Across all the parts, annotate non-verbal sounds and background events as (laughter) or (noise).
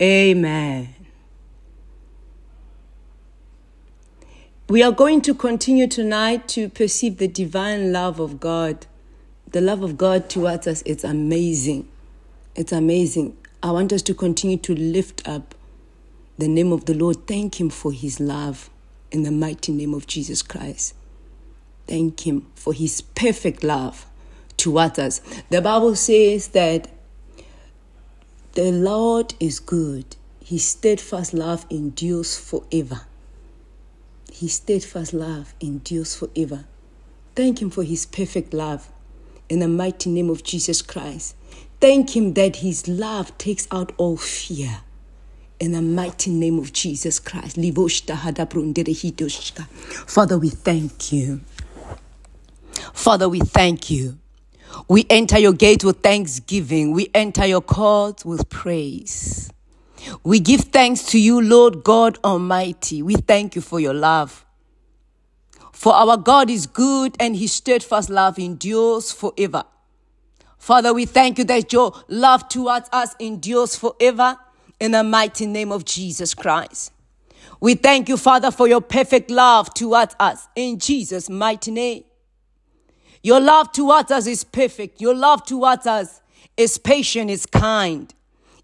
Amen. We are going to continue tonight to perceive the divine love of God. The love of God towards us, it's amazing. It's amazing. I want us to continue to lift up the name of the Lord. Thank Him for His love in the mighty name of Jesus Christ. Thank Him for His perfect love towards us. The Bible says that the Lord is good, His steadfast love endures forever. His steadfast love endures forever. Thank Him for His perfect love in the mighty name of Jesus Christ. Thank Him that His love takes out all fear in the mighty name of Jesus Christ. Father, we thank you. Father, we thank you. We enter your gate with thanksgiving. We enter your courts with praise. We give thanks to you, Lord God Almighty. We thank you for your love. For our God is good and his steadfast love endures forever. Father, we thank you that your love towards us endures forever in the mighty name of Jesus Christ. We thank you, Father, for your perfect love towards us in Jesus' mighty name. Your love towards us is perfect. Your love towards us is patient, is kind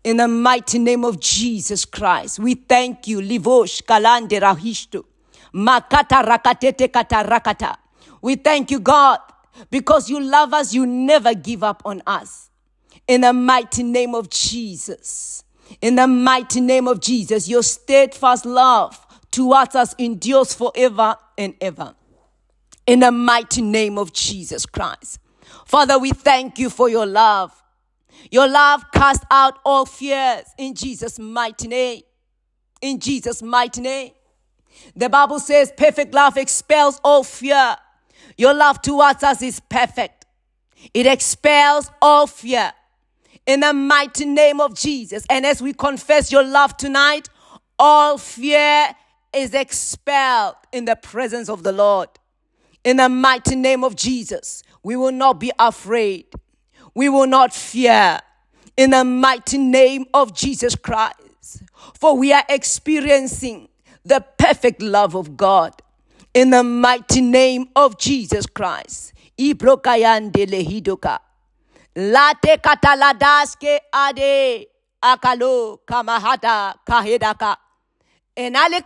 in the mighty name of Jesus Christ. We thank you. Livosh kalande rahishtu. Makata rakatete kata rakata. We thank you, God, because you love us, you never give up on us. In the mighty name of Jesus. In the mighty name of Jesus, your steadfast love towards us endures forever and ever. In the mighty name of Jesus Christ. Father, we thank you for your love. Your love cast out all fears in Jesus' mighty name. In Jesus' mighty name. The Bible says perfect love expels all fear. Your love towards us is perfect. It expels all fear. In the mighty name of Jesus. And as we confess your love tonight, all fear is expelled in the presence of the Lord. In the mighty name of Jesus, we will not be afraid we will not fear in the mighty name of Jesus Christ. For we are experiencing the perfect love of God in the mighty name of Jesus Christ. Late kataladaske ade akalo kamahata kahedaka. Enale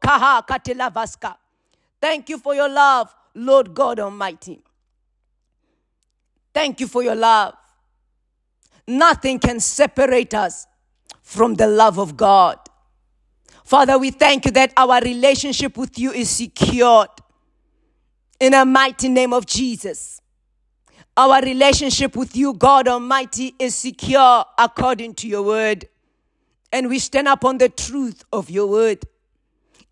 kaha katelavaska. Thank you for your love, Lord God Almighty. Thank you for your love. Nothing can separate us from the love of God. Father, we thank you that our relationship with you is secured in the mighty name of Jesus. Our relationship with you, God Almighty, is secure according to your word. And we stand upon the truth of your word.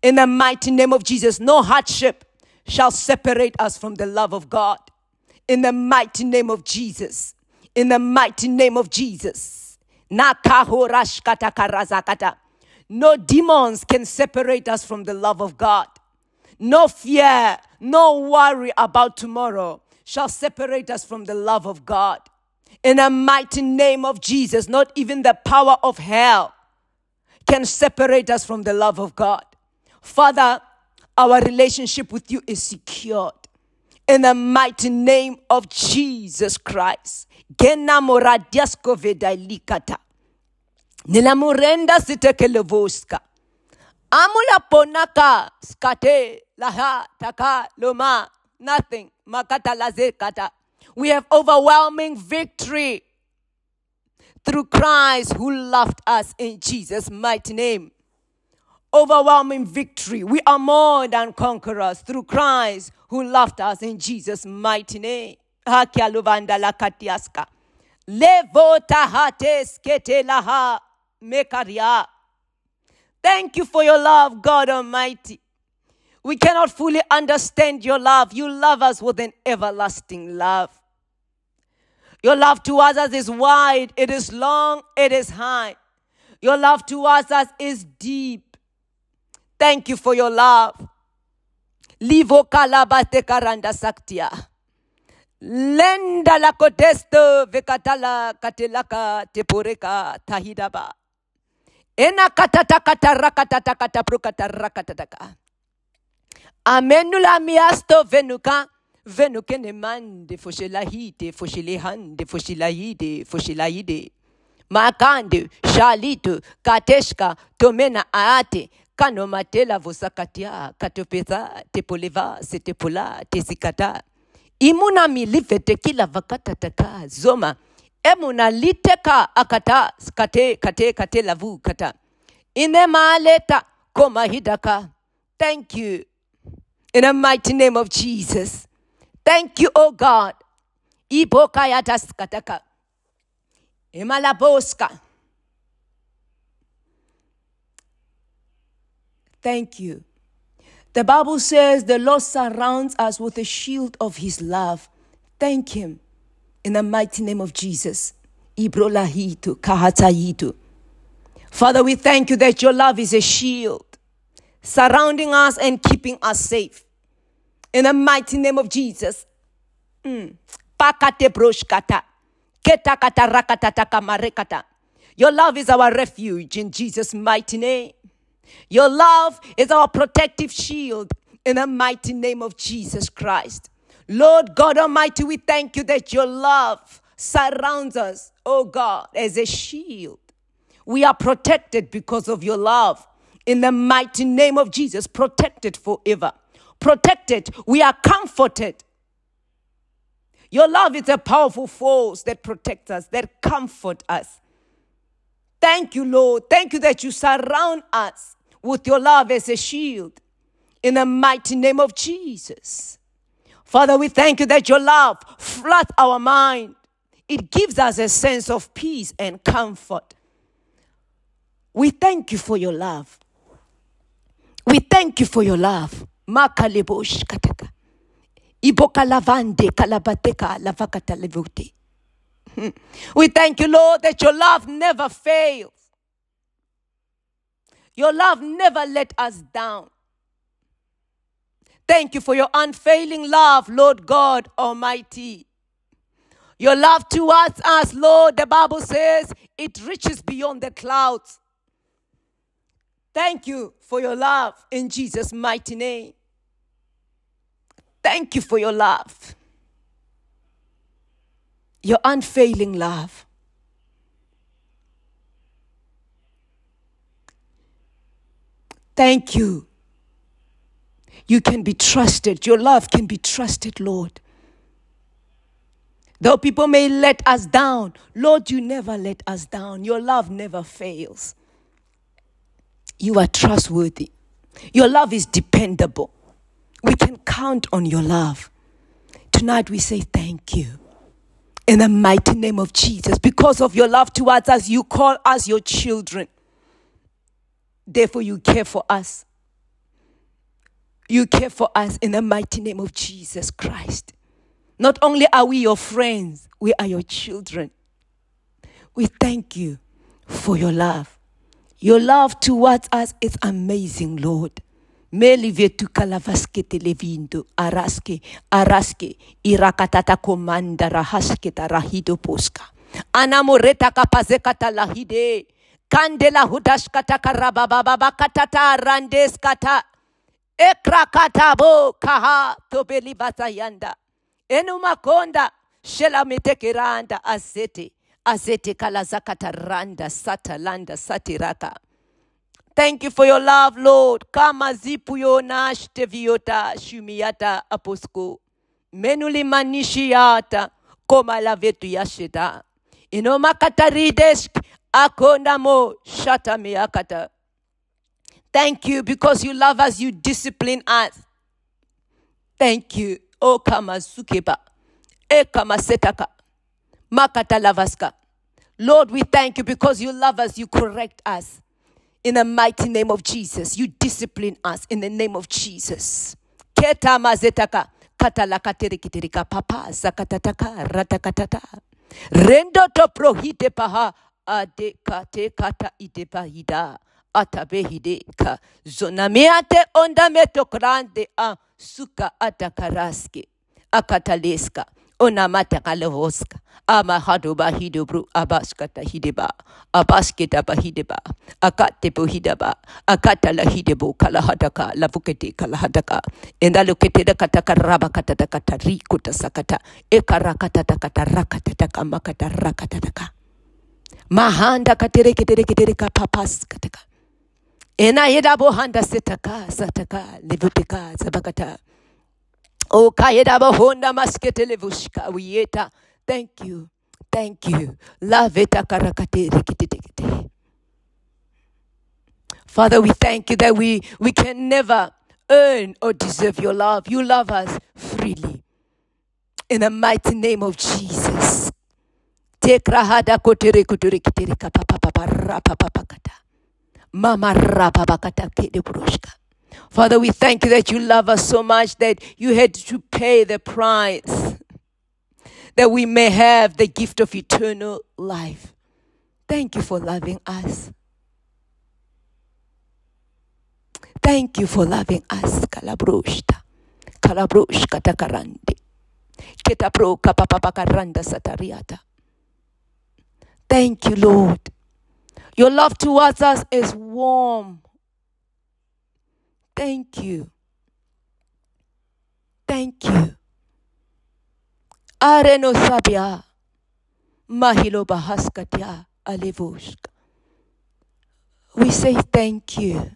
In the mighty name of Jesus, no hardship shall separate us from the love of God in the mighty name of Jesus. In the mighty name of Jesus. No demons can separate us from the love of God. No fear, no worry about tomorrow shall separate us from the love of God. In the mighty name of Jesus, not even the power of hell can separate us from the love of God. Father, our relationship with you is secured in the mighty name of Jesus Christ. Nilamurenda sitekelevoska. Amula ponaka skate laha taka loma. Nothing. Makata. We have overwhelming victory through Christ who loved us in Jesus' mighty name. Overwhelming victory. We are more than conquerors through Christ who loved us in Jesus' mighty name. Levota laha mekaria. Thank you for your love, God Almighty. We cannot fully understand your love. You love us with an everlasting love. Your love towards us is wide, it is long, it is high. Your love towards us is deep. Thank you for your love. Livo kalabate karanda saktia. Lenda la kotesto vekatala katelaka tepureka tahidaba. Ena katata kata rakatata kata prukata rakatataka. Amenula miasto venuka. Venukene mande foshilahide, foshilehande, foshilahide, foshilaide. Makande, shalito, kateshka, tomena aate, kano matela vosakatia, katopeza, tepoleva, setepola, tesikata. Imuna milive tekila vakata taka, zoma. Emuna liteka akata, kate, kate, kate lavu kata. Inema leta, koma hidaka. Thank you. In the mighty name of Jesus. Thank you, oh God. Ibokayatas kataka. Thank you. The Bible says the Lord surrounds us with a shield of his love. Thank him in the mighty name of Jesus. Father, we thank you that your love is a shield surrounding us and keeping us safe. In the mighty name of Jesus. Mm. Your love is our refuge in Jesus' mighty name. Your love is our protective shield in the mighty name of Jesus Christ. Lord God Almighty, we thank you that your love surrounds us, oh God, as a shield. We are protected because of your love. In the mighty name of Jesus, protected forever. Protected. We are comforted. Your love is a powerful force that protects us, that comforts us. Thank you, Lord. Thank you that you surround us with your love as a shield. In the mighty name of Jesus. Father, we thank you that your love floods our mind. It gives us a sense of peace and comfort. We thank you for your love. We thank you for your love. Kataka. Iboka lavande kalabateka lavakata levote. (laughs) We thank you, Lord, that your love never fails. Your love never let us down. Thank you for your unfailing love, Lord God Almighty. Your love towards us, Lord, the Bible says it reaches beyond the clouds. Thank you for your love in Jesus' mighty name. Thank you for your love, your unfailing love. Thank you. You can be trusted. Your love can be trusted, Lord. Though people may let us down, Lord, you never let us down. Your love never fails. You are trustworthy. Your love is dependable. We can count on your love. Tonight we say thank you. In the mighty name of Jesus, because of your love towards us, you call us your children. Therefore, you care for us. You care for us in the mighty name of Jesus Christ. Not only are we your friends, we are your children. We thank you for your love. Your love towards us is amazing, Lord. Araske. Anamoreta kapazekata lahide. Kandela hudashkata karabababa katata randeskata. Ekrakatabo kaha tobeli batayanda. Enumakonda shela metekeranda azete. Azete kalazakata randa satalanda satiraka. Thank you for your love, Lord. Kama zipu yonash teviota shumiata aposko. Menuli manishiata koma lavetu yasheta. Inomakataridesk akondamo shata miakata. Thank you because you love us, you discipline us. Thank you. O kama sukeba. E kama setaka. Makata lavaska. Lord, we thank you because you love us, you correct us. In the mighty name of Jesus, you discipline us in the name of Jesus. Keta mazetaka. Katala katerikiterika papa zakatataka ratakatata. Rendo to prohite paha ade kate kata ide pahida atabehide ka zonameate onda meto grande a suka atakaraske akataleska Onamata kalavoska. Amahado bahidobru abaskata hideba. Abasketa bahideba. Akate bohidaba. Akata lahidebo kalahadaka. Lavukete kalahadaka. Endalukete da kataka raba katata katariku tasakata. Ekarakata takata rakata takamakata rakata taka. Mahanda katere ketere ketere kapapas kataka. Ena yeda bohanda setaka sataka livupika sabakata. Oh, kayedaba honda maskete levushka wiyeta. Thank you. Thank you. Laveta karakate rikititikite. Father, we thank you that we, we can never earn or deserve your love. You love us freely. In the mighty name of Jesus. Tekrahada kotere kotere kitere kapapapa rapapapakata. Mama rapapakata kede burushka. Father, we thank you that you love us so much that you had to pay the price that we may have the gift of eternal life. Thank you for loving us. Thank you for loving us. Kalabrushta. Kalabrushka takarande. Ketapro kapapapakaranda satariata. Thank you, Lord. Your love towards us is warm. Thank you. Thank you. Areno sabia. Mahilo bahaskatia alevushka. We say thank you.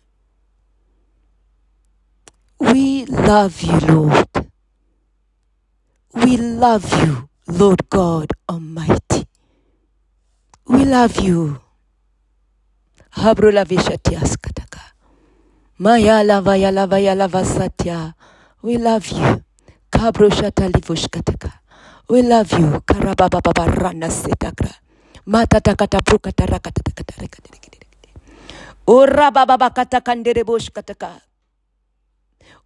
We love you, Lord. We love you, Lord God Almighty. We love you. Habrula vishatiaskataka. Maya lava ya lava ya lava satya. We love you. Kabro shata livushkataka. We love you. Karababa rana setakra. Mata takata prukata rakata takata rekata. Ura baba kata kandere boshkataka.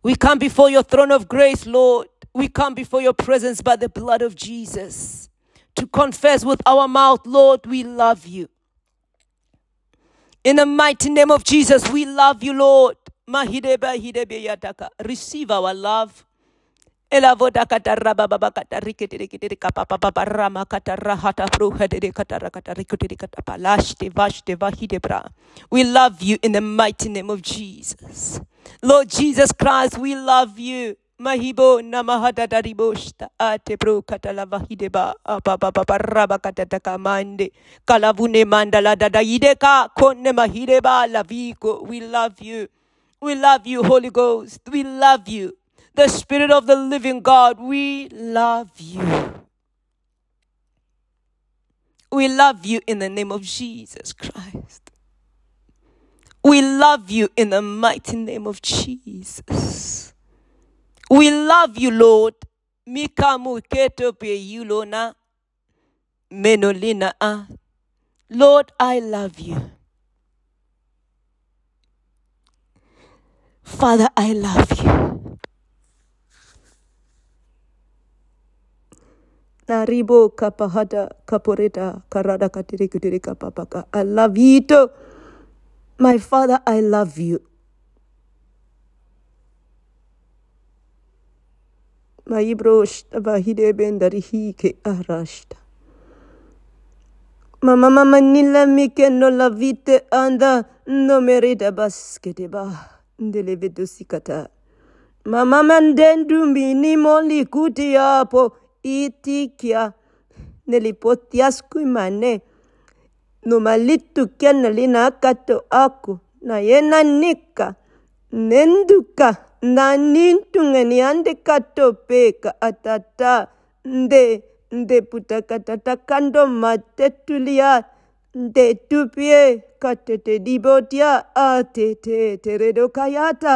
We come before your throne of grace, Lord. We come before your presence by the blood of Jesus to confess with our mouth, Lord, we love you. In the mighty name of Jesus, we love you, Lord. Receive our love. We love you in the mighty name of Jesus. Lord Jesus Christ, we love you. Mahibo namahada dariboshta ate bro katala vahideba apa papa raba kata takamande kalavune mandala dada ideka konne mahideba laviko. We love you. We love you, Holy Ghost. We love you. The Spirit of the living God, we love you. We love you in the name of Jesus Christ. We love you in the mighty name of Jesus. We love you, Lord. Mikamu keto pe yulona menolina ah. Lord, I love you. Father, I love you. Naribo kapahada kaporeta karada katiri kutiri kapapaka. I love you. Too. My Father, I love you. ma ibroshta bahide bendari hike arrasta. Ma mamma manilla mi che non la vite anda, non merita baschete ba, delle vedosicata. Ma mamma ndendu minimo likuti apo, itikia, nelipotiaskuimane. Numalittu kennelina katto aku, na nica, nenduca. Na nintungeni ande kato peka atata nde nde putakatata kando matetulia nde tupie katete dibotia atete teredo kayata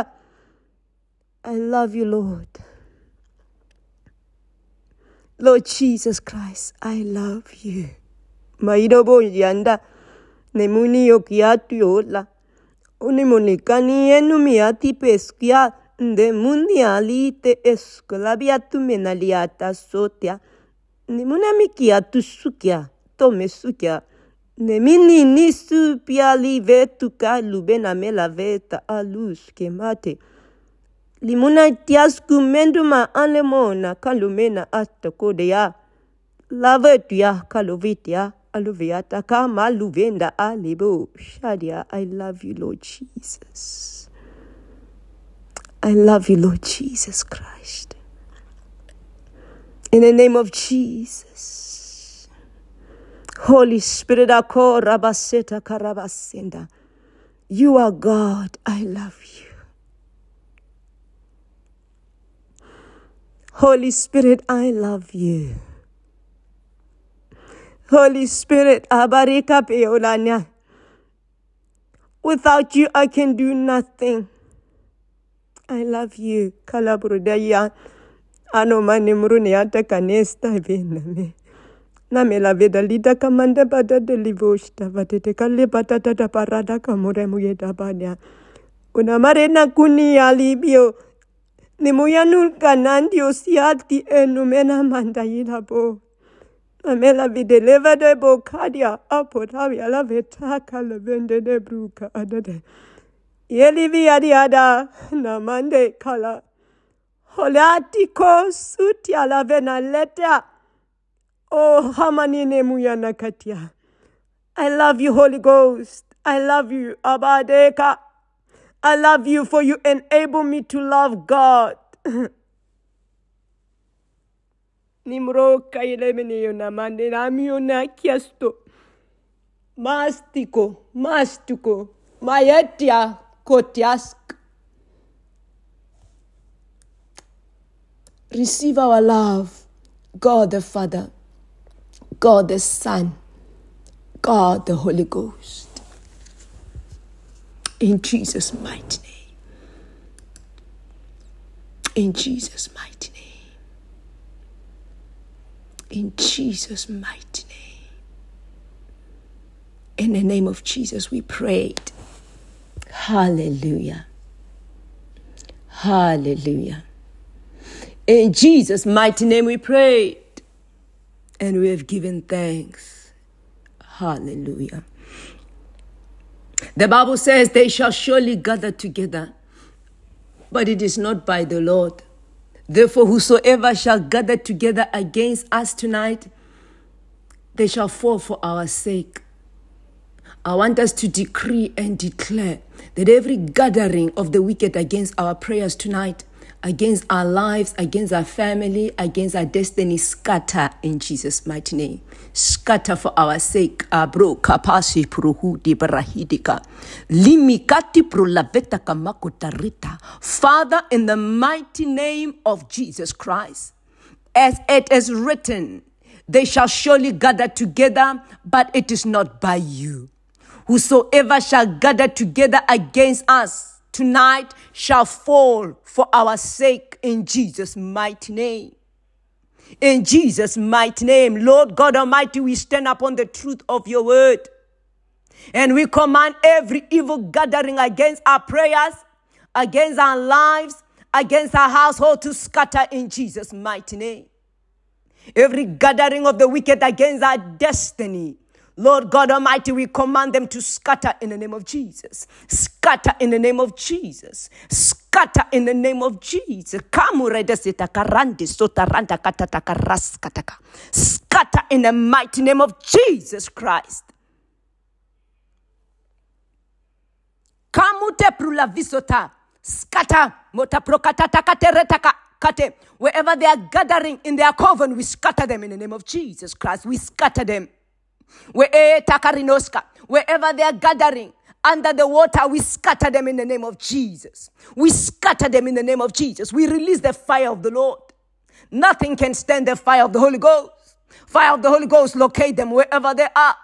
I love you Lord Lord Jesus Christ, I love you. Maidobo yanda nemuni yokiatu yola. Unimunikani enumiati peskia de mundiali te esclaviatu menaliata sotia. Nimunamikiatu sukia, tome sukia. Nemini nisu piali vetuka lubena mela veta alus kemate. Limuna tiasku menduma anemona kalumena atakodea. Lavetia kalovitia aluviata kama luvenda alibo. Shadia, I love you, Lord Jesus. I love you, Lord Jesus Christ. In the name of Jesus. Holy Spirit. You are God. I love you. Holy Spirit, I love you. Holy Spirit, Abarika Peolanya. Without you, I can do nothing. I love you. Kalabrudaya. Ano mani mruni ata kanesta viname. Name la vida lida kamanda bada de livoshta vatete kalle patata da parada kamure banya. Una marena kuni alibio. Ni muyanul kanandio siati enumena manda yilabo. Amela videleva de bocadia apotavia la vetaka la vende de bruca adade. Yeli viadiada na mande kala. Holatiko sutia la vena leta. Oh, hamanine muyana katia. I love you, Holy Ghost. I love you, Abadeka. I love you for you enable me to love God. (laughs) Nimro kailemene na mande namio na kiasto. Mastiko, mastuko, mayetia kotiask. Receive our love, God the Father, God the Son, God the Holy Ghost. In Jesus' mighty name. In Jesus' mighty name. In Jesus' mighty name. In the name of Jesus, we prayed. Hallelujah. Hallelujah. In Jesus' mighty name, we prayed. And we have given thanks. Hallelujah. The Bible says, They shall surely gather together, but it is not by the Lord. Therefore, whosoever shall gather together against us tonight, they shall fall for our sake. I want us to decree and declare that every gathering of the wicked against our prayers tonight, against our lives, against our family, against our destiny, scatter in Jesus' mighty name. Scatter for our sake. Abro kapasi barahidika. Limikati prulaveta kamakutarita. Father, in the mighty name of Jesus Christ, as it is written, they shall surely gather together, but it is not by you. Whosoever shall gather together against us tonight shall fall for our sake in Jesus' mighty name. In Jesus' mighty name, Lord God Almighty, we stand upon the truth of your word. And we command every evil gathering against our prayers, against our lives, against our household to scatter in Jesus' mighty name. Every gathering of the wicked against our destiny, Lord God Almighty, we command them to scatter in the name of Jesus. Scatter in the name of Jesus. Scatter in the name of Jesus. Scatter in the mighty name of Jesus Christ. Kamute prula visota. Scatter. Kate. Wherever they are gathering in their coven, we scatter them in the name of Jesus Christ. We scatter them. Wherever they are gathering under the water, we scatter them in the name of Jesus. We scatter them in the name of Jesus. We release the fire of the Lord. Nothing can stand the fire of the Holy Ghost. Fire of the Holy Ghost, locate them wherever they are.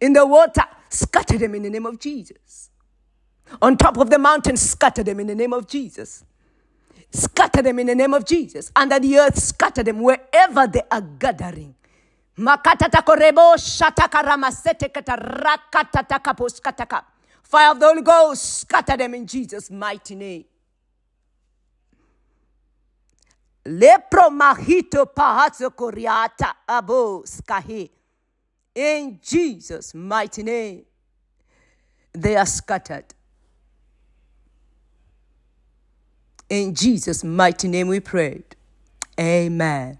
In the water, scatter them in the name of Jesus. On top of the mountain, scatter them in the name of Jesus. Scatter them in the name of Jesus. Under the earth, scatter them wherever they are gathering. Makatatakorebo shatakaраmasete katarakatakaposkataka. Fire of the Holy Ghost, scatter them in Jesus' mighty name. Lepro mahito pahatso koriata abo skahi. In Jesus' mighty name, they are scattered. In Jesus' mighty name we prayed. Amen.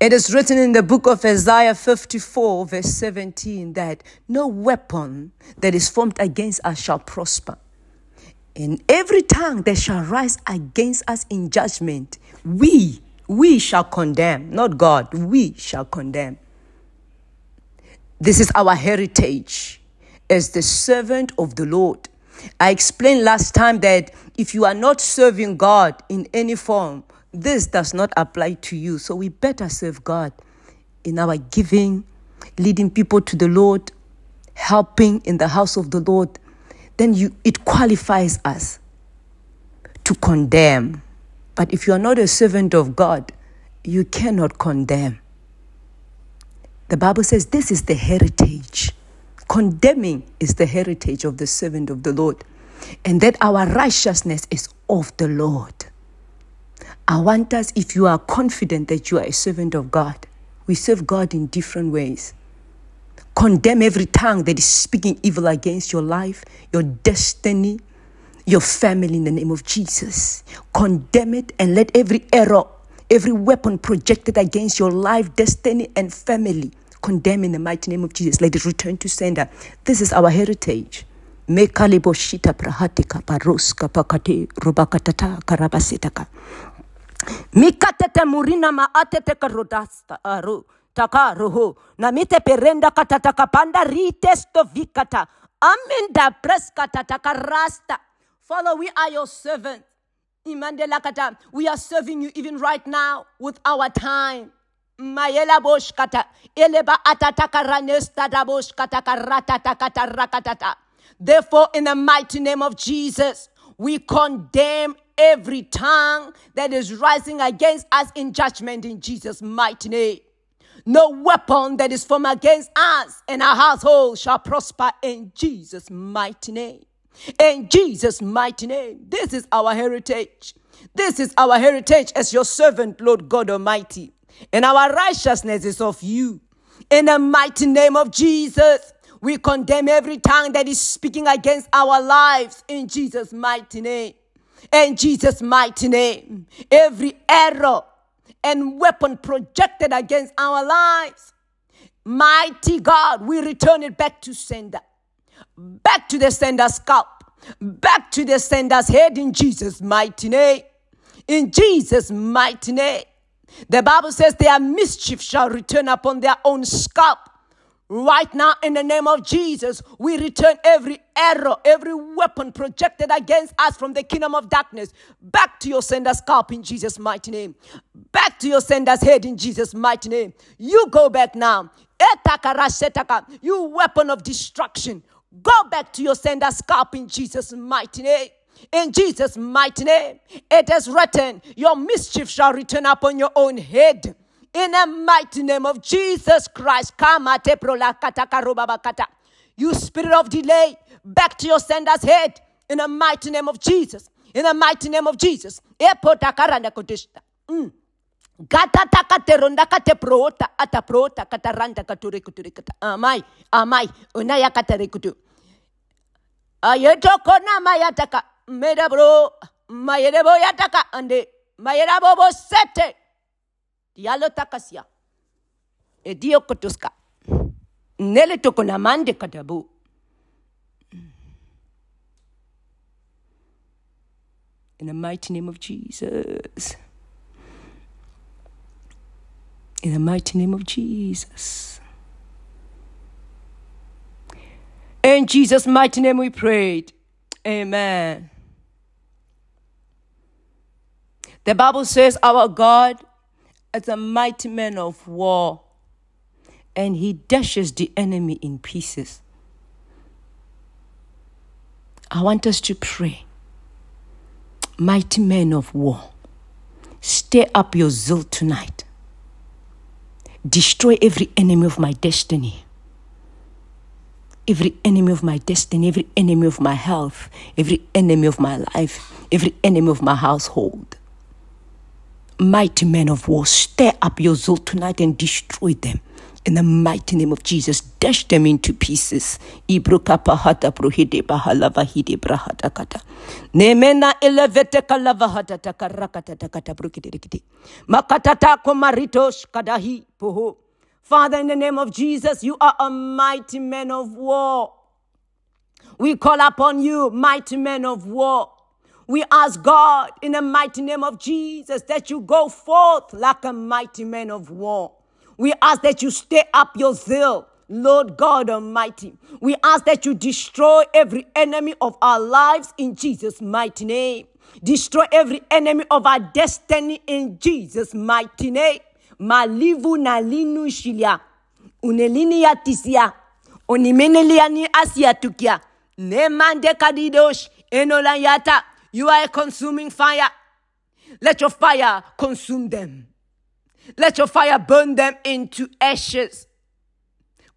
It is written in the book of Isaiah 54, verse 17, that no weapon that is formed against us shall prosper. And every tongue that shall rise against us in judgment, we, we shall condemn, not God, we shall condemn. This is our heritage as the servant of the Lord. I explained last time that if you are not serving God in any form, this does not apply to you. So we better serve God in our giving, leading people to the Lord, helping in the house of the Lord. Then you, it qualifies us to condemn. But if you are not a servant of God, you cannot condemn. The Bible says this is the heritage. Condemning is the heritage of the servant of the Lord, and that our righteousness is of the Lord. I want us, if you are confident that you are a servant of God, we serve God in different ways. Condemn every tongue that is speaking evil against your life, your destiny, your family in the name of Jesus. Condemn it and let every error, every weapon projected against your life, destiny, and family condemn in the mighty name of Jesus. Let it return to sender. This is our heritage. Mekaliboshita prahatika rubakatata karabasitaka. Mikatete murina maatete karodasta aru uh, takaruhu namite perenda katatakapanda ritesto vikata amenda preskata takarasta Father, we are your servants. Imandelakata, we are serving you even right now with our time. Mayela boshkata, eleba atataka boshkata karata takata rakatata. Therefore, in the mighty name of Jesus, we condemn every tongue that is rising against us in judgment in Jesus' mighty name. No weapon that is formed against us and our household shall prosper in Jesus' mighty name. In Jesus' mighty name. This is our heritage. This is our heritage as your servant, Lord God Almighty. And our righteousness is of you. In the mighty name of Jesus, we condemn every tongue that is speaking against our lives in Jesus' mighty name. In Jesus' mighty name, every arrow and weapon projected against our lives, mighty God, we return it back to sender, back to the sender's scalp, back to the sender's head in Jesus' mighty name. In Jesus' mighty name. The Bible says their mischief shall return upon their own scalp. Right now, in the name of Jesus, we return every error, every weapon projected against us from the kingdom of darkness back to your sender's scalp in Jesus' mighty name. Back to your sender's head in Jesus' mighty name. You go back now. You weapon of destruction. Go back to your sender's scalp in Jesus' mighty name. In Jesus' mighty name, it is written, Your mischief shall return upon your own head in the mighty name of Jesus Christ. You spirit of delay, back to your sender's head in the mighty name of Jesus. In the mighty name of Jesus. Mm. Gata takateronda kate prota ata prota kataranda katuri kuturi kata amai amai unaya katari kutu ayeto kona mayataka meda bro mayedebo yataka ande mayera bobo sete dialo takasia e dio kotuska nele tokona mande katabu in the mighty name of Jesus. In the mighty name of Jesus. In Jesus mighty name we prayed. Amen. The bible says our God as a mighty man of war, and he dashes the enemy in pieces. I want us to pray. Mighty men of war, stir up your zeal tonight. Destroy every enemy of my destiny. Every enemy of my destiny, every enemy of my health, every enemy of my life, every enemy of my household mighty men of war, stir up your zeal tonight and destroy them. In the mighty name of Jesus, dash them into pieces. Nemena elevete kalavahata takarakata takata brukidikiti. Makatata komaritos kadahi poho. Father, in the name of Jesus, you are a mighty man of war. We call upon you, mighty man of war. We ask God in the mighty name of Jesus that you go forth like a mighty man of war. We ask that you stay up your zeal, Lord God Almighty. We ask that you destroy every enemy of our lives in Jesus' mighty name. Destroy every enemy of our destiny in Jesus' mighty name. Malivu na linu shilia. Unelini ya tisia. Unimenelia ni asiatukia. Nemande kadidosh. Enolayata. You are a consuming fire. Let your fire consume them. Let your fire burn them into ashes.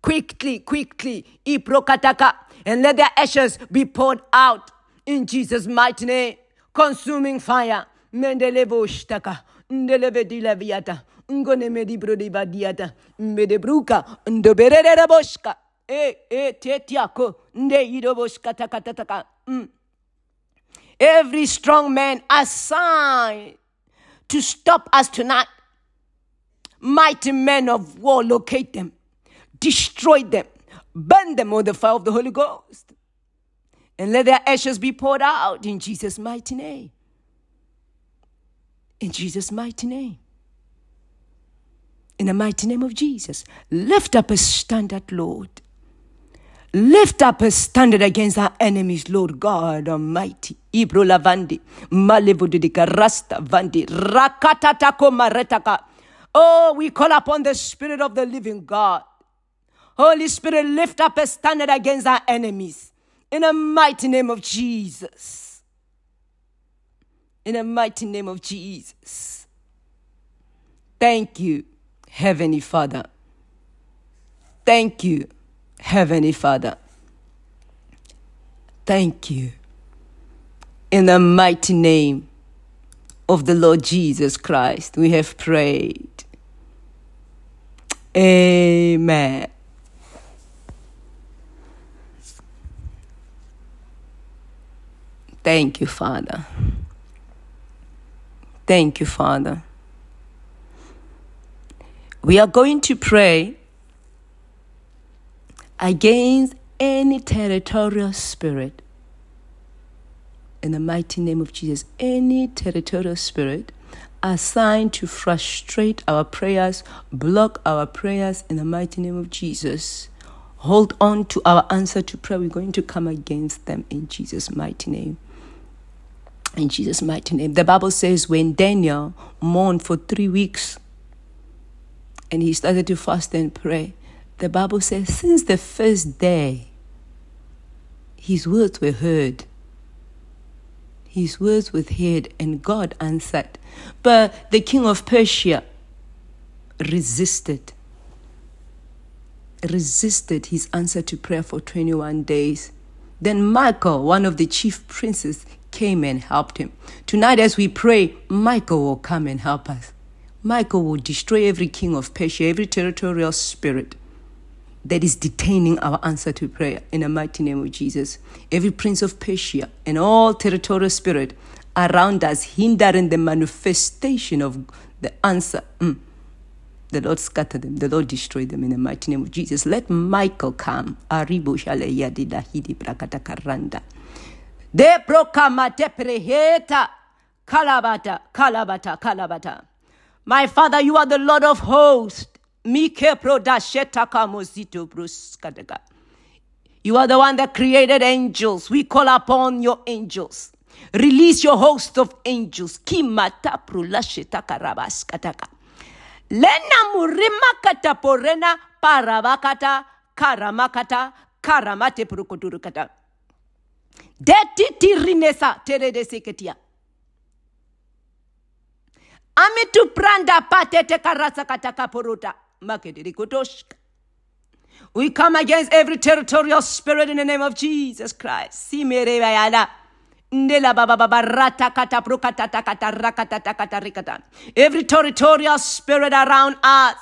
Quickly, quickly, iprokataka, and let their ashes be poured out in Jesus' mighty name. Consuming fire. Mendelebo shtaka, ndelebe dilaviata, ngone medi brodibadiata, mbedebruka, ndoberere boshka, e, e, tetiako, nde idoboshka takatataka. Mm. Every strong man assigned to stop us tonight mighty men of war locate them, destroy them, burn them with the fire of the Holy Ghost, and let their ashes be poured out in Jesus' mighty name. In Jesus' mighty name. In the mighty name of Jesus, lift up a standard, Lord. Lift up a standard against our enemies, Lord God Almighty. Ibro lavandi, malevudidika rasta vandi, rakatatako maretaka. Oh, we call upon the Spirit of the living God. Holy Spirit, lift up a standard against our enemies. In the mighty name of Jesus. In the mighty name of Jesus. Thank you, Heavenly Father. Thank you, Heavenly Father. Thank you. In the mighty name of the Lord Jesus Christ, we have prayed. Amen. Thank you, Father. Thank you, Father. We are going to pray against any territorial spirit. In the mighty name of Jesus, any territorial spirit assigned to frustrate our prayers, block our prayers in the mighty name of Jesus. Hold on to our answer to prayer. We're going to come against them in Jesus' mighty name. In Jesus' mighty name. The Bible says when Daniel mourned for three weeks and he started to fast and pray, the Bible says since the first day, his words were heard his words were heard, and God answered. But the king of Persia resisted. Resisted his answer to prayer for 21 days. Then Michael, one of the chief princes, came and helped him. Tonight, as we pray, Michael will come and help us. Michael will destroy every king of Persia, every territorial spirit that is detaining our answer to prayer in the mighty name of Jesus. Every prince of Persia and all territorial spirit around us hindering the manifestation of the answer. Mm. The Lord scatter them, the Lord destroy them in the mighty name of Jesus. Let Michael come. De prokamate preheta kalabata kalabata kalabata. My Father, you are the Lord of hosts. Mike prodashetaka mozito bruskadega. You are the one that created angels. We call upon your angels. Release your host of angels. Kimata prulashetaka rabaskataka. Lena murimakata porena parabakata karamakata karamate prukuturukata. Deti tirinesa teredeseketia. Amitu pranda patete karasa kataka poruta. We come against every territorial spirit in the name of Jesus Christ. Every territorial spirit around us,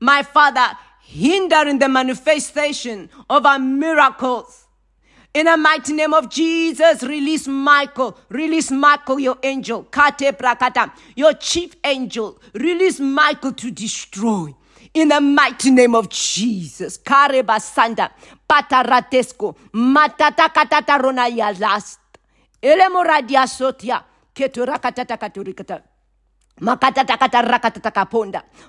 my Father, hindering the manifestation of our miracles. In the mighty name of Jesus, release Michael. Release Michael, your angel. Your chief angel. Release Michael to destroy. In the mighty name of Jesus. Kare basanda. Pataratesco. Matata ya last. Ele moradia sotia. Keturakatata.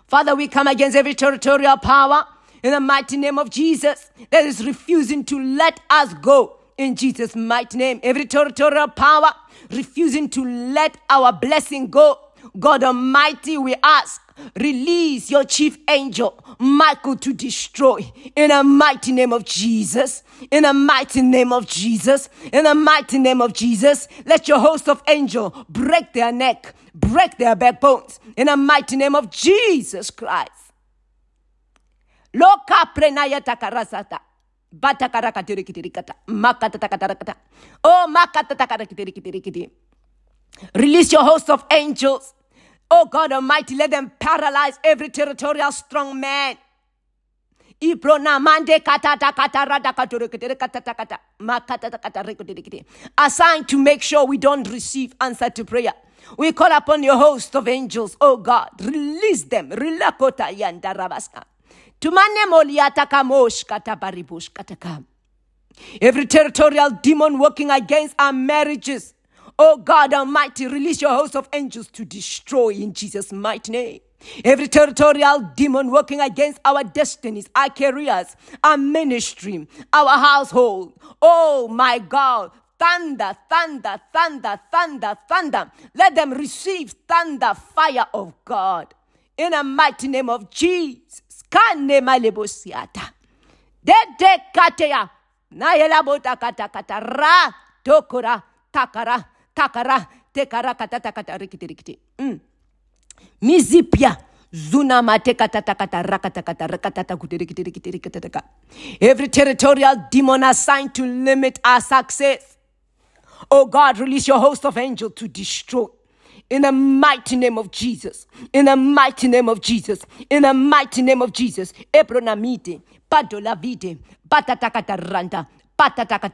Father, we come against every territorial power in the mighty name of Jesus that is refusing to let us go. In Jesus' mighty name, every territorial power refusing to let our blessing go. God Almighty, we ask, release your chief angel, Michael, to destroy in the mighty name of Jesus. In the mighty name of Jesus. In the mighty name of Jesus. Let your host of angel break their neck, break their backbones in the mighty name of Jesus Christ. Loka prenaya takarasata. Batakarakatirikitirikata. Makatatakatarakata. Oh, makatatakarakitirikiti. Release your host of angels. Oh God Almighty, let them paralyze every territorial strong man. Assigned to make sure we don't receive answer to prayer. We call upon your host of angels, oh God, release them. Every territorial demon working against our marriages. Oh God Almighty, release your host of angels to destroy in Jesus' mighty name. Every territorial demon working against our destinies, our careers, our ministry, our household. Oh my God. Thunder, thunder, thunder, thunder, thunder. Let them receive thunder, fire of God. In the mighty name of Jesus. Takara. Takara. Tekara kata kata rikiti. Mm. Mizipia. Zuna mate kata kata rakata kata rakata kutirikiti rikiti rikiti Every territorial demon assigned to limit our success. Oh God, release your host of angels to destroy in the mighty name of Jesus. In the mighty name of Jesus. In the mighty name of Jesus. Ebronamite, padolavite, batatakataranda,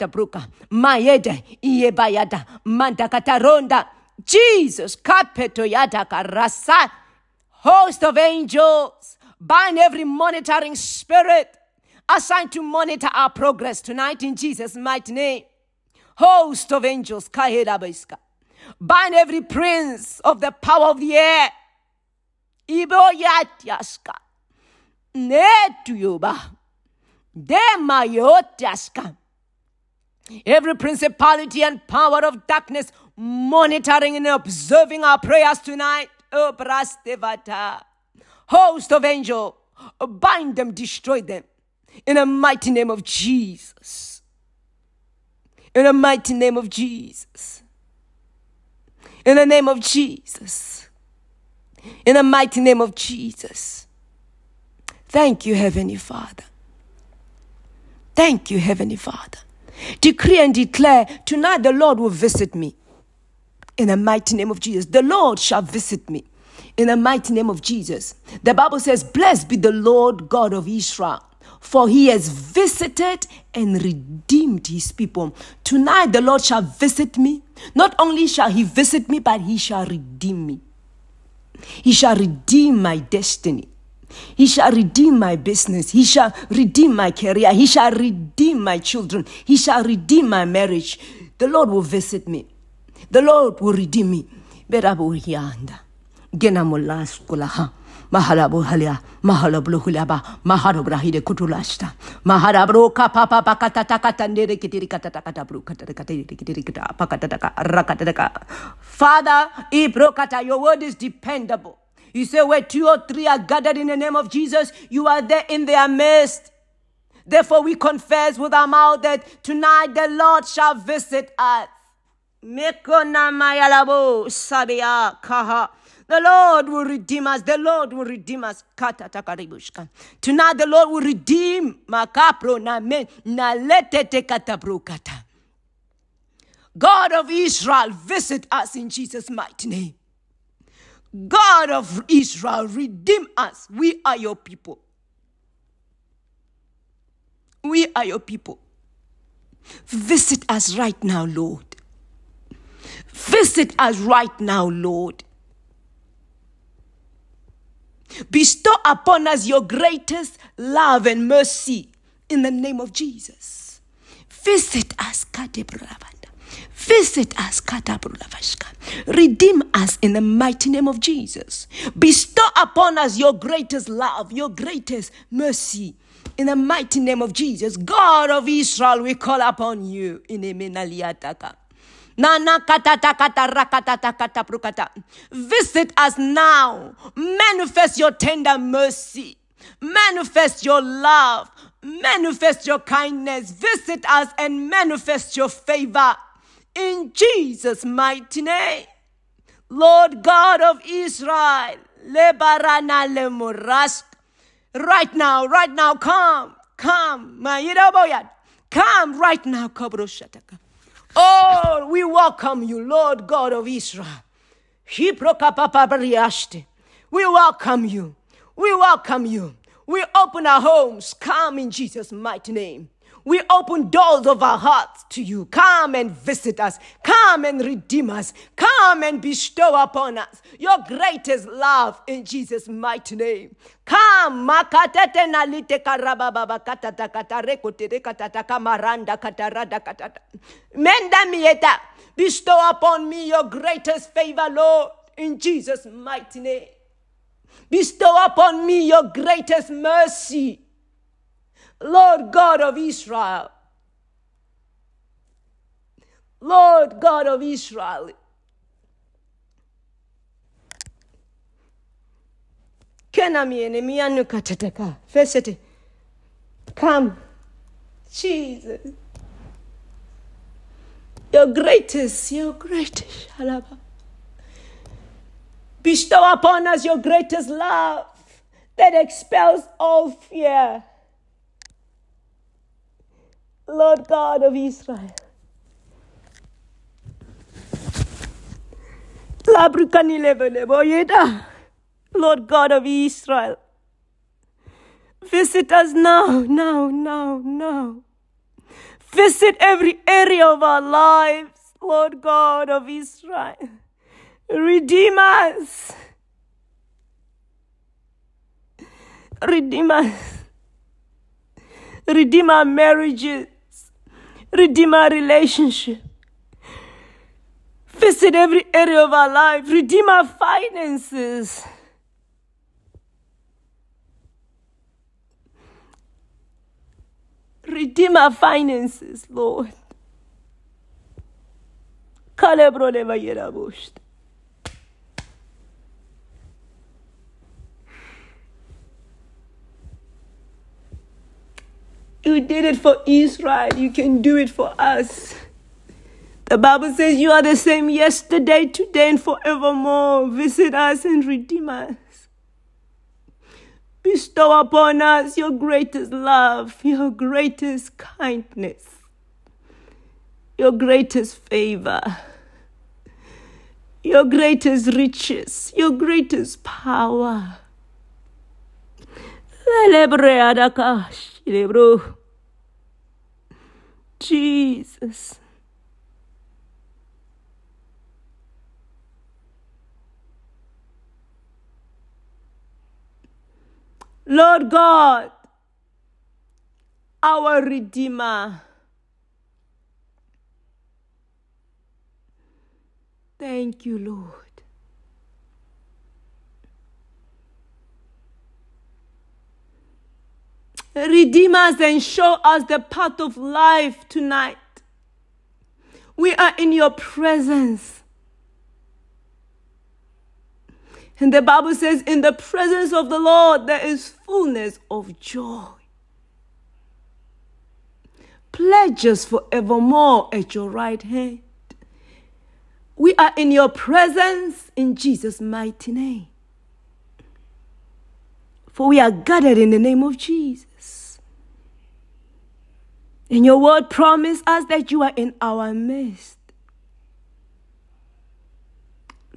bruka, maede, iebayada, mandakataronda. Jesus, kapetoyada karasa. Host of angels, bind every monitoring spirit assigned to monitor our progress tonight in Jesus' mighty name. Host of angels, kahedabaiska bind every prince of the power of the air. Iboyatyaska. Netuyoba. Demayotyaska. Every principality and power of darkness monitoring and observing our prayers tonight. Oh, Brastevata. Host of angels, bind them, destroy them. In the mighty name of Jesus. In the mighty name of Jesus. In the name of Jesus. In the mighty name of Jesus. Thank you, Heavenly Father. Thank you, Heavenly Father. Decree and declare tonight the Lord will visit me. In the mighty name of Jesus. The Lord shall visit me. In the mighty name of Jesus. The Bible says, Blessed be the Lord God of Israel for he has visited and redeemed his people. Tonight, the Lord shall visit me. Not only shall he visit me, but he shall redeem me. He shall redeem my destiny. He shall redeem my business. He shall redeem my career. He shall redeem my children. He shall redeem my marriage. The Lord will visit me. The Lord will redeem me. Berabu yanda. Gena molas kulaha mahalabu halia mahalablu hulaba maharobrahide kutulasta maharabro kapapa pakatata katandere kitiri katata katabru katata katiri kitiri kata pakatata rakatata Father, ibrokata, your word is dependable. You say where two or three are gathered in the name of Jesus, you are there in their midst. Therefore, we confess with our mouth that tonight the Lord shall visit us. The Lord will redeem us. The Lord will redeem us. Tonight the Lord will redeem. God of Israel, visit us in Jesus' mighty name. God of Israel, redeem us. We are your people. We are your people. Visit us right now, Lord. Visit us right now, Lord. Bestow upon us your greatest love and mercy in the name of Jesus. Visit us, Visit us, Redeem us in the mighty name of Jesus. Bestow upon us your greatest love, your greatest mercy. In the mighty name of Jesus, God of Israel, we call upon you. In Visit us now. Manifest your tender mercy. Manifest your love. Manifest your kindness. Visit us and manifest your favor. In Jesus' mighty name. Lord God of Israel. Right now, right now, come, come, come right now, Kabroshataka. Oh, we welcome you, Lord God of Israel. We welcome you. We welcome you. We open our homes. Come in Jesus' mighty name. We open doors of our hearts to you. Come and visit us. Come and redeem us. Come and bestow upon us your greatest love in Jesus' mighty name. Come, makatete. Menda mieta. Bestow upon me your greatest favor, Lord, in Jesus' mighty name. Bestow upon me your greatest mercy Lord God of Israel. Lord God of Israel. Kenamiene mianu katataka. Fesete. Come. Jesus. Your greatest, your greatest. Shalaba. Bestow upon us your greatest love that expels all fear. Lord God of Israel. Lord God of Israel. Visit us now, now, now, now. Visit every area of our lives, Lord God of Israel. Redeem us. Redeem us. Redeem our marriages redeem our relationship. Visit every area of our life, redeem our finances. Redeem our finances, Lord. You did it for Israel. You can do it for us. The Bible says you are the same yesterday, today, and forevermore. Visit us and redeem us. Bestow upon us your greatest love, your greatest kindness, your greatest favor, your greatest riches, your greatest power. Jesus. Lord God, our Redeemer. Thank you, Lord. Redeem us and show us the path of life tonight. We are in your presence. And the Bible says, in the presence of the Lord, there is fullness of joy. Pledges forevermore at your right hand. We are in your presence in Jesus' mighty name. For we are gathered in the name of Jesus. And your word promise us that you are in our midst.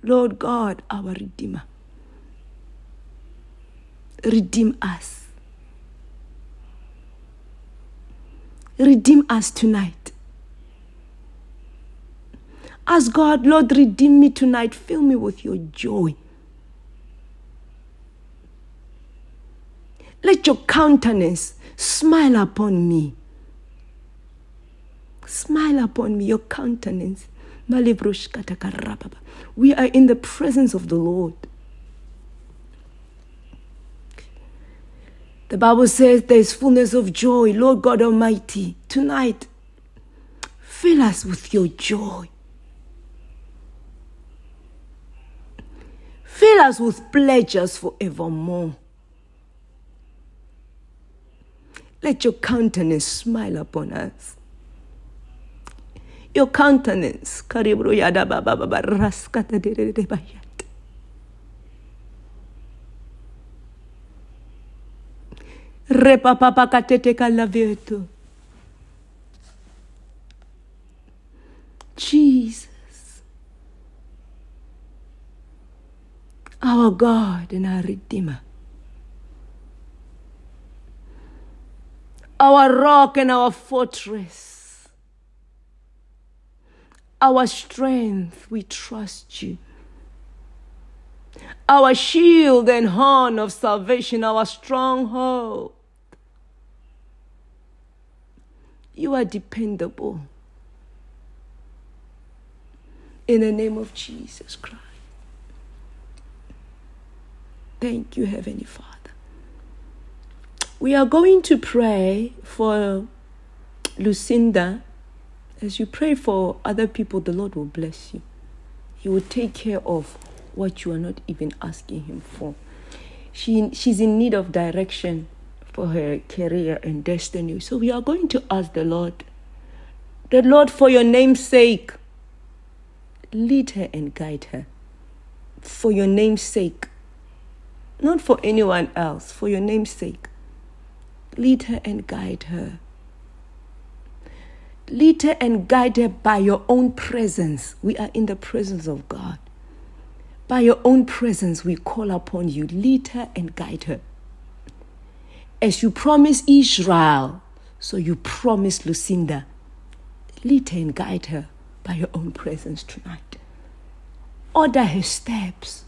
Lord God, our Redeemer, redeem us. redeem us tonight. Ask God, Lord, redeem me tonight. Fill me with your joy. Let your countenance smile upon me. Smile upon me, your countenance. We are in the presence of the Lord. The Bible says there is fullness of joy, Lord God Almighty. Tonight, fill us with your joy. Fill us with pleasures forevermore. Let your countenance smile upon us. Your countenance, karibro yada baba baba raskata bayat. Repa papa katete kalaveto. Jesus. our God and our Redeemer, our rock and our fortress, our strength, we trust you. Our shield and horn of salvation, our stronghold. You are dependable. In the name of Jesus Christ. Thank you, Heavenly Father. We are going to pray for Lucinda. As you pray for other people, the Lord will bless you. He will take care of what you are not even asking Him for. She, she's in need of direction for her career and destiny. So we are going to ask the Lord, the Lord, for your name's sake, lead her and guide her. For your name's sake, not for anyone else, for your name's sake. Lead her and guide her. Lead her and guide her by your own presence. We are in the presence of God. By your own presence, we call upon you. Lead her and guide her. As you promised Israel, so you promised Lucinda. Lead her and guide her by your own presence tonight. Order her steps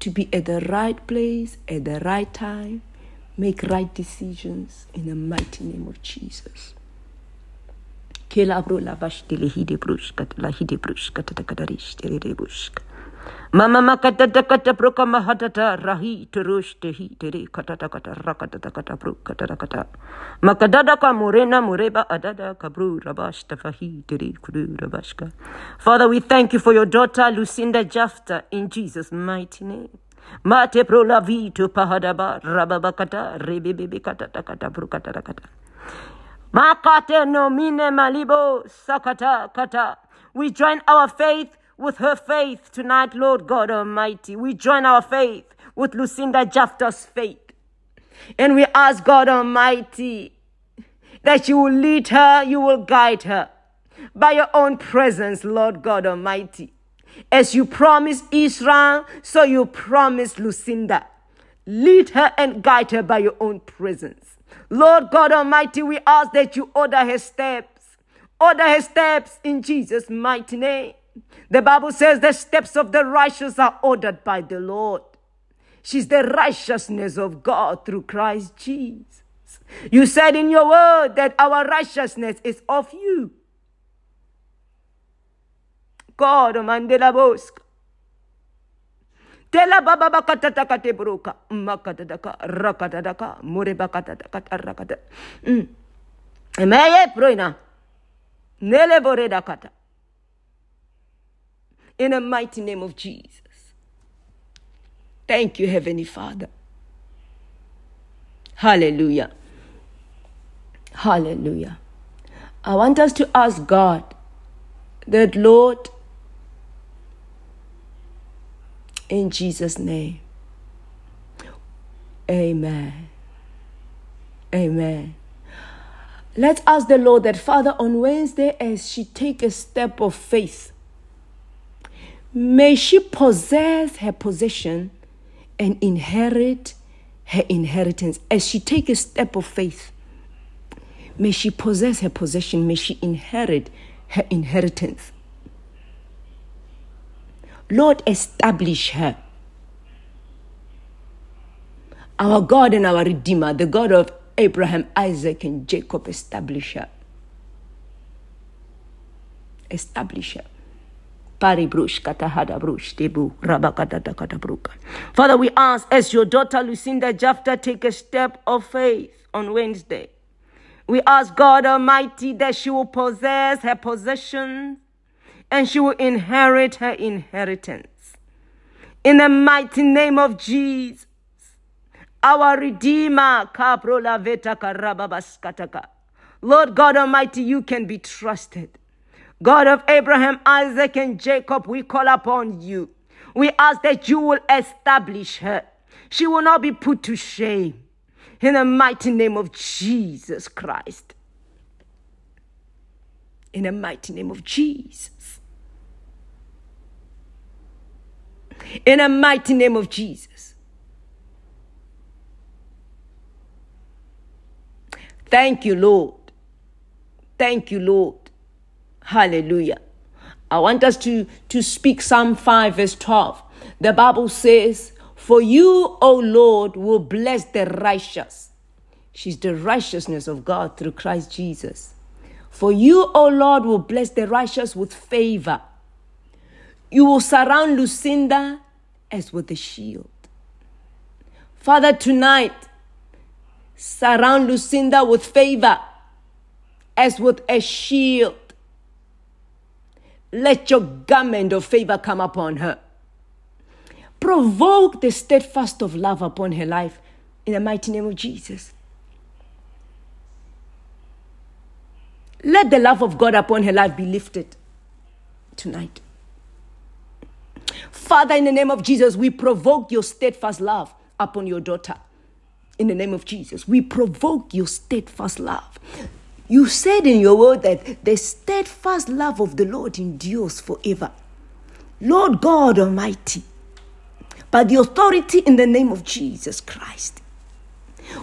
to be at the right place at the right time, make right decisions in the mighty name of Jesus. Mama makata kata broka mahatata rahi terush tehi tere kata kata rakata kata bro kata kata makadada ka morena mureba adada kabru rabash tafahi tere kuru rabashka Father we thank you for your daughter Lucinda Jafta in Jesus mighty name. Mate pro la vito pahadaba rababakata rebebebe kata kata bro kata kata Makate no mine malibo sakata kata we join our faith with her faith tonight, Lord God Almighty. We join our faith with Lucinda Jafta's faith. And we ask God Almighty that you will lead her, you will guide her by your own presence, Lord God Almighty. As you promised Israel, so you promised Lucinda. Lead her and guide her by your own presence. Lord God Almighty, we ask that you order her steps. Order her steps in Jesus' mighty name. The Bible says the steps of the righteous are ordered by the Lord. She's the righteousness of God through Christ Jesus. You said in your word that our righteousness is of you. God, Mandela Bosk. Tela baba bakata kate broka makata daka rakata daka mure bakata daka rakata. Mm. Meye proina. Nele bore dakata in the mighty name of Jesus. Thank you, Heavenly Father. Hallelujah. Hallelujah. I want us to ask God that, Lord, in Jesus' name, Amen. Amen. Let's ask the Lord that, Father, on Wednesday, as she take a step of faith, May she possess her possession and inherit her inheritance as she take a step of faith. May she possess her possession. May she inherit her inheritance. Lord, establish her. Our God and our Redeemer, the God of Abraham, Isaac, and Jacob, establish her. Establish her. Father, we ask as your daughter Lucinda Jafta take a step of faith on Wednesday. We ask God Almighty that she will possess her possessions and she will inherit her inheritance. In the mighty name of Jesus, our Redeemer, Lord God Almighty, you can be trusted. God of Abraham, Isaac, and Jacob, we call upon you. We ask that you will establish her. She will not be put to shame. In the mighty name of Jesus Christ. In the mighty name of Jesus. In the mighty name of Jesus. Thank you, Lord. Thank you, Lord. Hallelujah. I want us to, to speak Psalm 5, verse 12. The Bible says, For you, O Lord, will bless the righteous. She's the righteousness of God through Christ Jesus. For you, O Lord, will bless the righteous with favor. You will surround Lucinda as with a shield. Father, tonight, surround Lucinda with favor as with a shield. Let your garment of favor come upon her. Provoke the steadfast of love upon her life in the mighty name of Jesus. Let the love of God upon her life be lifted tonight. Father, in the name of Jesus, we provoke your steadfast love upon your daughter. In the name of Jesus, we provoke your steadfast love. You said in your word that the steadfast love of the Lord endures forever. Lord God Almighty, by the authority in the name of Jesus Christ,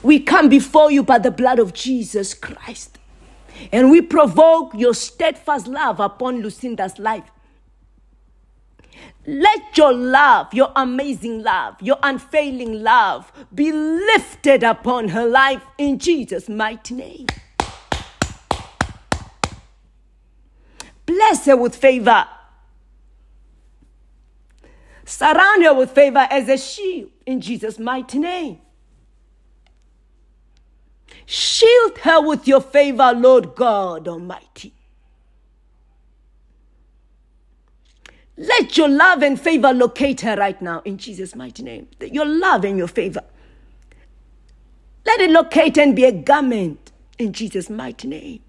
we come before you by the blood of Jesus Christ. And we provoke your steadfast love upon Lucinda's life. Let your love, your amazing love, your unfailing love be lifted upon her life in Jesus' mighty name. Bless her with favor. Surround her with favor as a shield in Jesus' mighty name. Shield her with your favor, Lord God Almighty. Let your love and favor locate her right now in Jesus' mighty name. Your love and your favor. Let it locate and be a garment in Jesus' mighty name.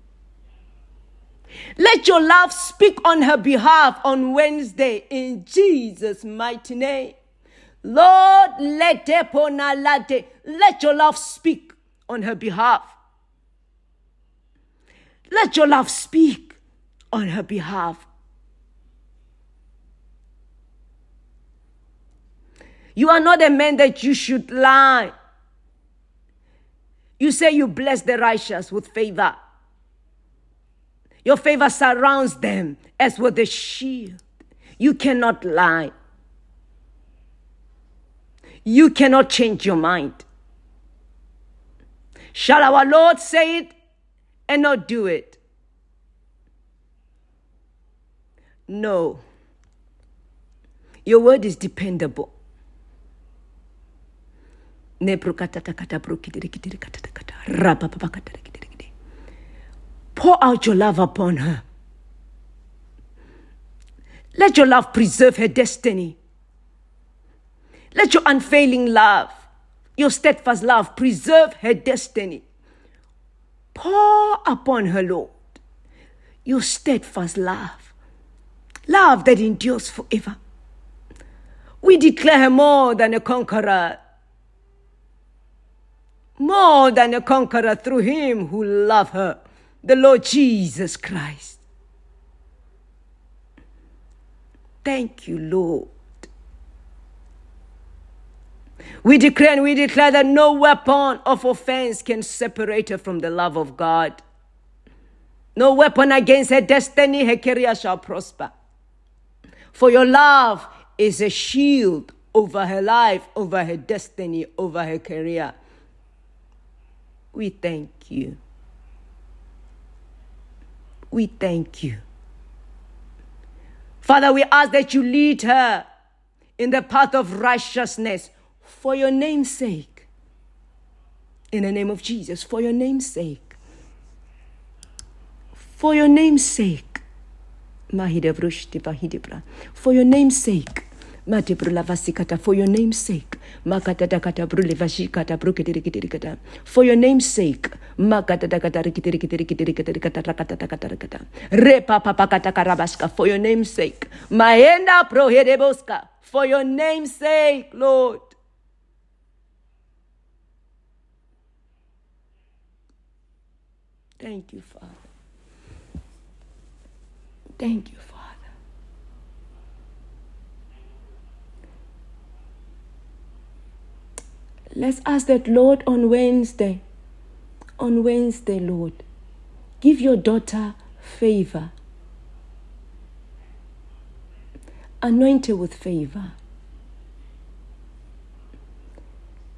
Let your love speak on her behalf on Wednesday in Jesus' mighty name. Lord, let let your love speak on her behalf. Let your love speak on her behalf. You are not a man that you should lie. You say you bless the righteous with favor. Your favor surrounds them as with a shield. You cannot lie. You cannot change your mind. Shall our Lord say it and not do it? No. Your word is dependable. Pour out your love upon her. Let your love preserve her destiny. Let your unfailing love, your steadfast love, preserve her destiny. Pour upon her, Lord, your steadfast love, love that endures forever. We declare her more than a conqueror, more than a conqueror through him who loved her the Lord Jesus Christ. Thank you, Lord. We declare and we declare that no weapon of offense can separate her from the love of God No weapon against her destiny, her career shall prosper. For your love is a shield over her life, over her destiny, over her career. We thank you. We thank you. Father, we ask that you lead her in the path of righteousness for your name's sake. In the name of Jesus, for your name's sake. For your name's sake. For your name's sake. For your name's sake. For your name's sake. For your name's sake. Maenda prohedeboska. For your name's sake, Lord. Thank you, Father. Thank you, Father. Let's ask that, Lord, on Wednesday, on Wednesday, Lord, give your daughter favor. Anoint her with favor.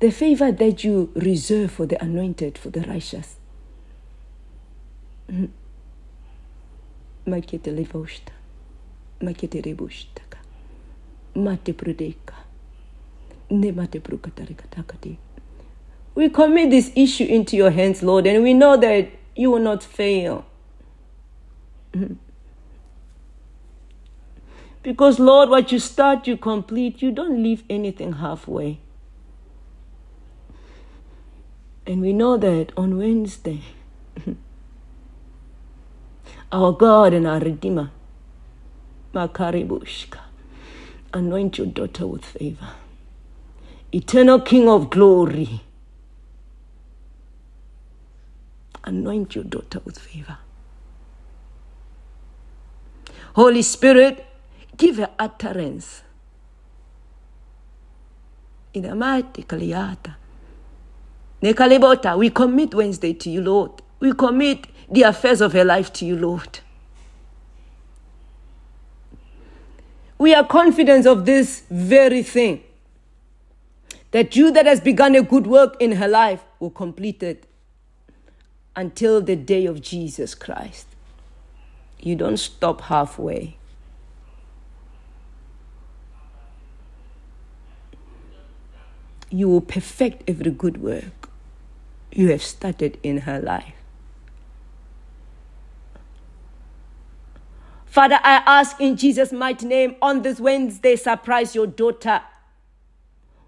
The favor that you reserve for the anointed, for the righteous. Mm-hmm makete levoshta, makete prudeka, We commit this issue into your hands, Lord, and we know that you will not fail. (laughs) Because, Lord, what you start, you complete. You don't leave anything halfway. And we know that on Wednesday, (laughs) our God and our Redeemer. Makaribushka. Anoint your daughter with favor. Eternal King of glory. Anoint your daughter with favor. Holy Spirit, give her utterance. In. Nekalibota, we commit Wednesday to you, Lord. We commit the affairs of her life to you, Lord. We are confident of this very thing that you that has begun a good work in her life will complete it until the day of Jesus Christ. You don't stop halfway. You will perfect every good work you have started in her life. Father, I ask in Jesus' mighty name on this Wednesday, surprise your daughter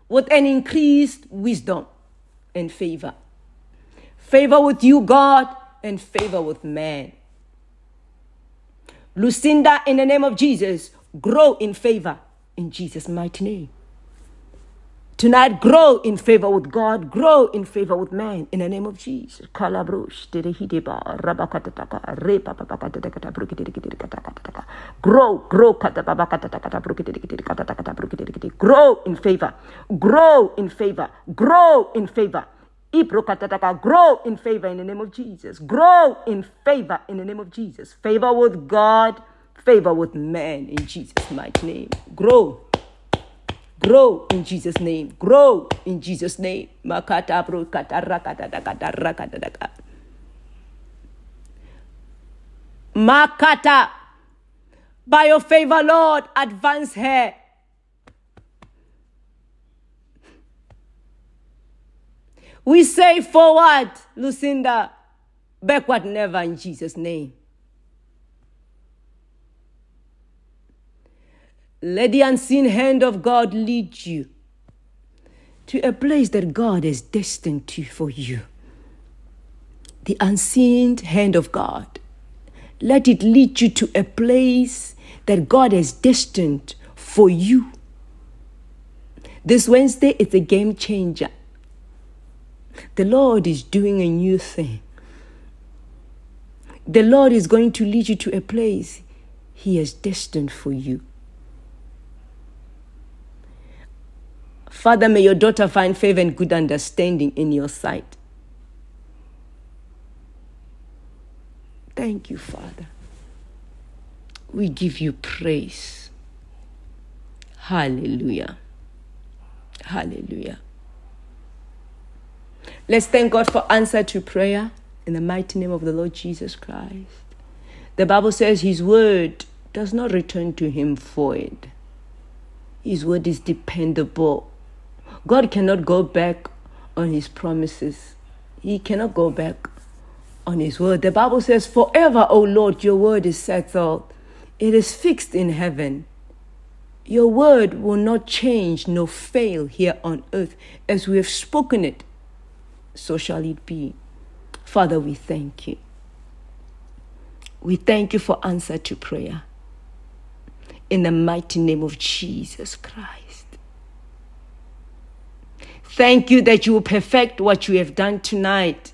with an increased wisdom and favor. Favor with you, God, and favor with man. Lucinda, in the name of Jesus, grow in favor in Jesus' mighty name. Tonight, grow in favor with God, grow in favor with man in the name of Jesus. Grow, grow, grow in favor, grow in favor, grow in favor. Grow in favor in the name of Jesus. Grow in favor in the name of Jesus. Favor with God, favor with man in Jesus' mighty name. Grow. Grow in Jesus' name. Grow in Jesus' name. Makata. Makata. By your favor, Lord, advance her. We say forward, Lucinda, backward never in Jesus' name. Let the unseen hand of God lead you to a place that God has destined to for you. The unseen hand of God. Let it lead you to a place that God has destined for you. This Wednesday is a game changer. The Lord is doing a new thing. The Lord is going to lead you to a place He has destined for you. Father, may your daughter find favor and good understanding in your sight. Thank you, Father. We give you praise. Hallelujah. Hallelujah. Let's thank God for answer to prayer in the mighty name of the Lord Jesus Christ. The Bible says his word does not return to him void. His word is dependable. God cannot go back on his promises. He cannot go back on his word. The Bible says, Forever, O Lord, your word is settled. It is fixed in heaven. Your word will not change nor fail here on earth. As we have spoken it, so shall it be. Father, we thank you. We thank you for answer to prayer. In the mighty name of Jesus Christ. Thank you that you will perfect what you have done tonight.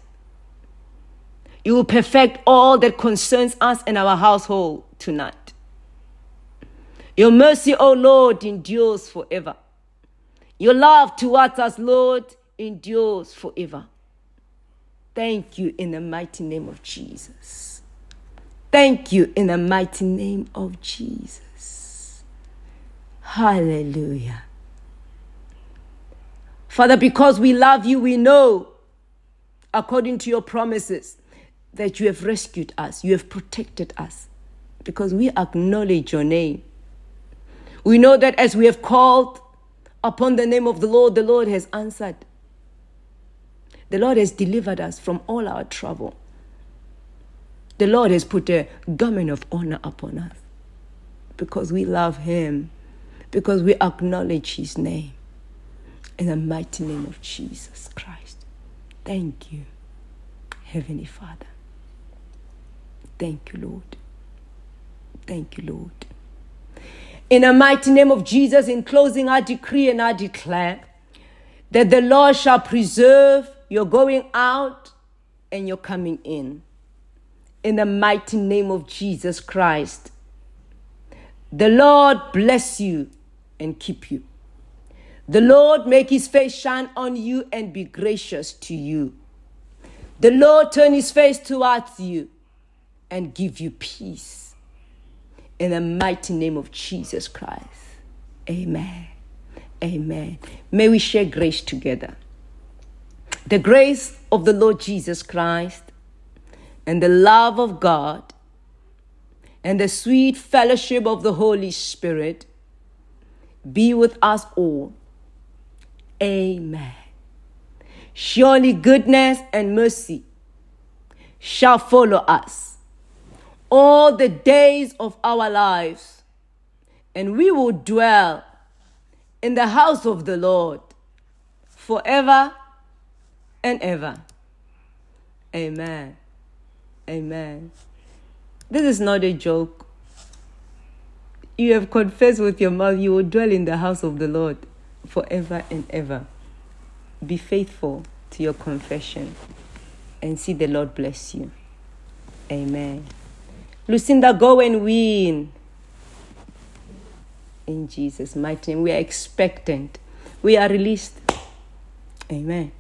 You will perfect all that concerns us and our household tonight. Your mercy, O Lord, endures forever. Your love towards us, Lord, endures forever. Thank you in the mighty name of Jesus. Thank you in the mighty name of Jesus. Hallelujah. Father, because we love you, we know, according to your promises, that you have rescued us, you have protected us, because we acknowledge your name. We know that as we have called upon the name of the Lord, the Lord has answered. The Lord has delivered us from all our trouble. The Lord has put a garment of honor upon us because we love Him, because we acknowledge His name. In the mighty name of Jesus Christ. Thank you, Heavenly Father. Thank you, Lord. Thank you, Lord. In the mighty name of Jesus, in closing, I decree and I declare that the Lord shall preserve your going out and your coming in. In the mighty name of Jesus Christ. The Lord bless you and keep you. The Lord make his face shine on you and be gracious to you. The Lord turn his face towards you and give you peace in the mighty name of Jesus Christ. Amen. Amen. May we share grace together. The grace of the Lord Jesus Christ and the love of God and the sweet fellowship of the Holy Spirit be with us all. Amen. Surely goodness and mercy shall follow us all the days of our lives, and we will dwell in the house of the Lord forever and ever. Amen. Amen. This is not a joke. You have confessed with your mouth, you will dwell in the house of the Lord forever and ever. Be faithful to your confession and see the Lord bless you. Amen. Lucinda, go and win. In Jesus' mighty name, we are expectant. We are released. Amen.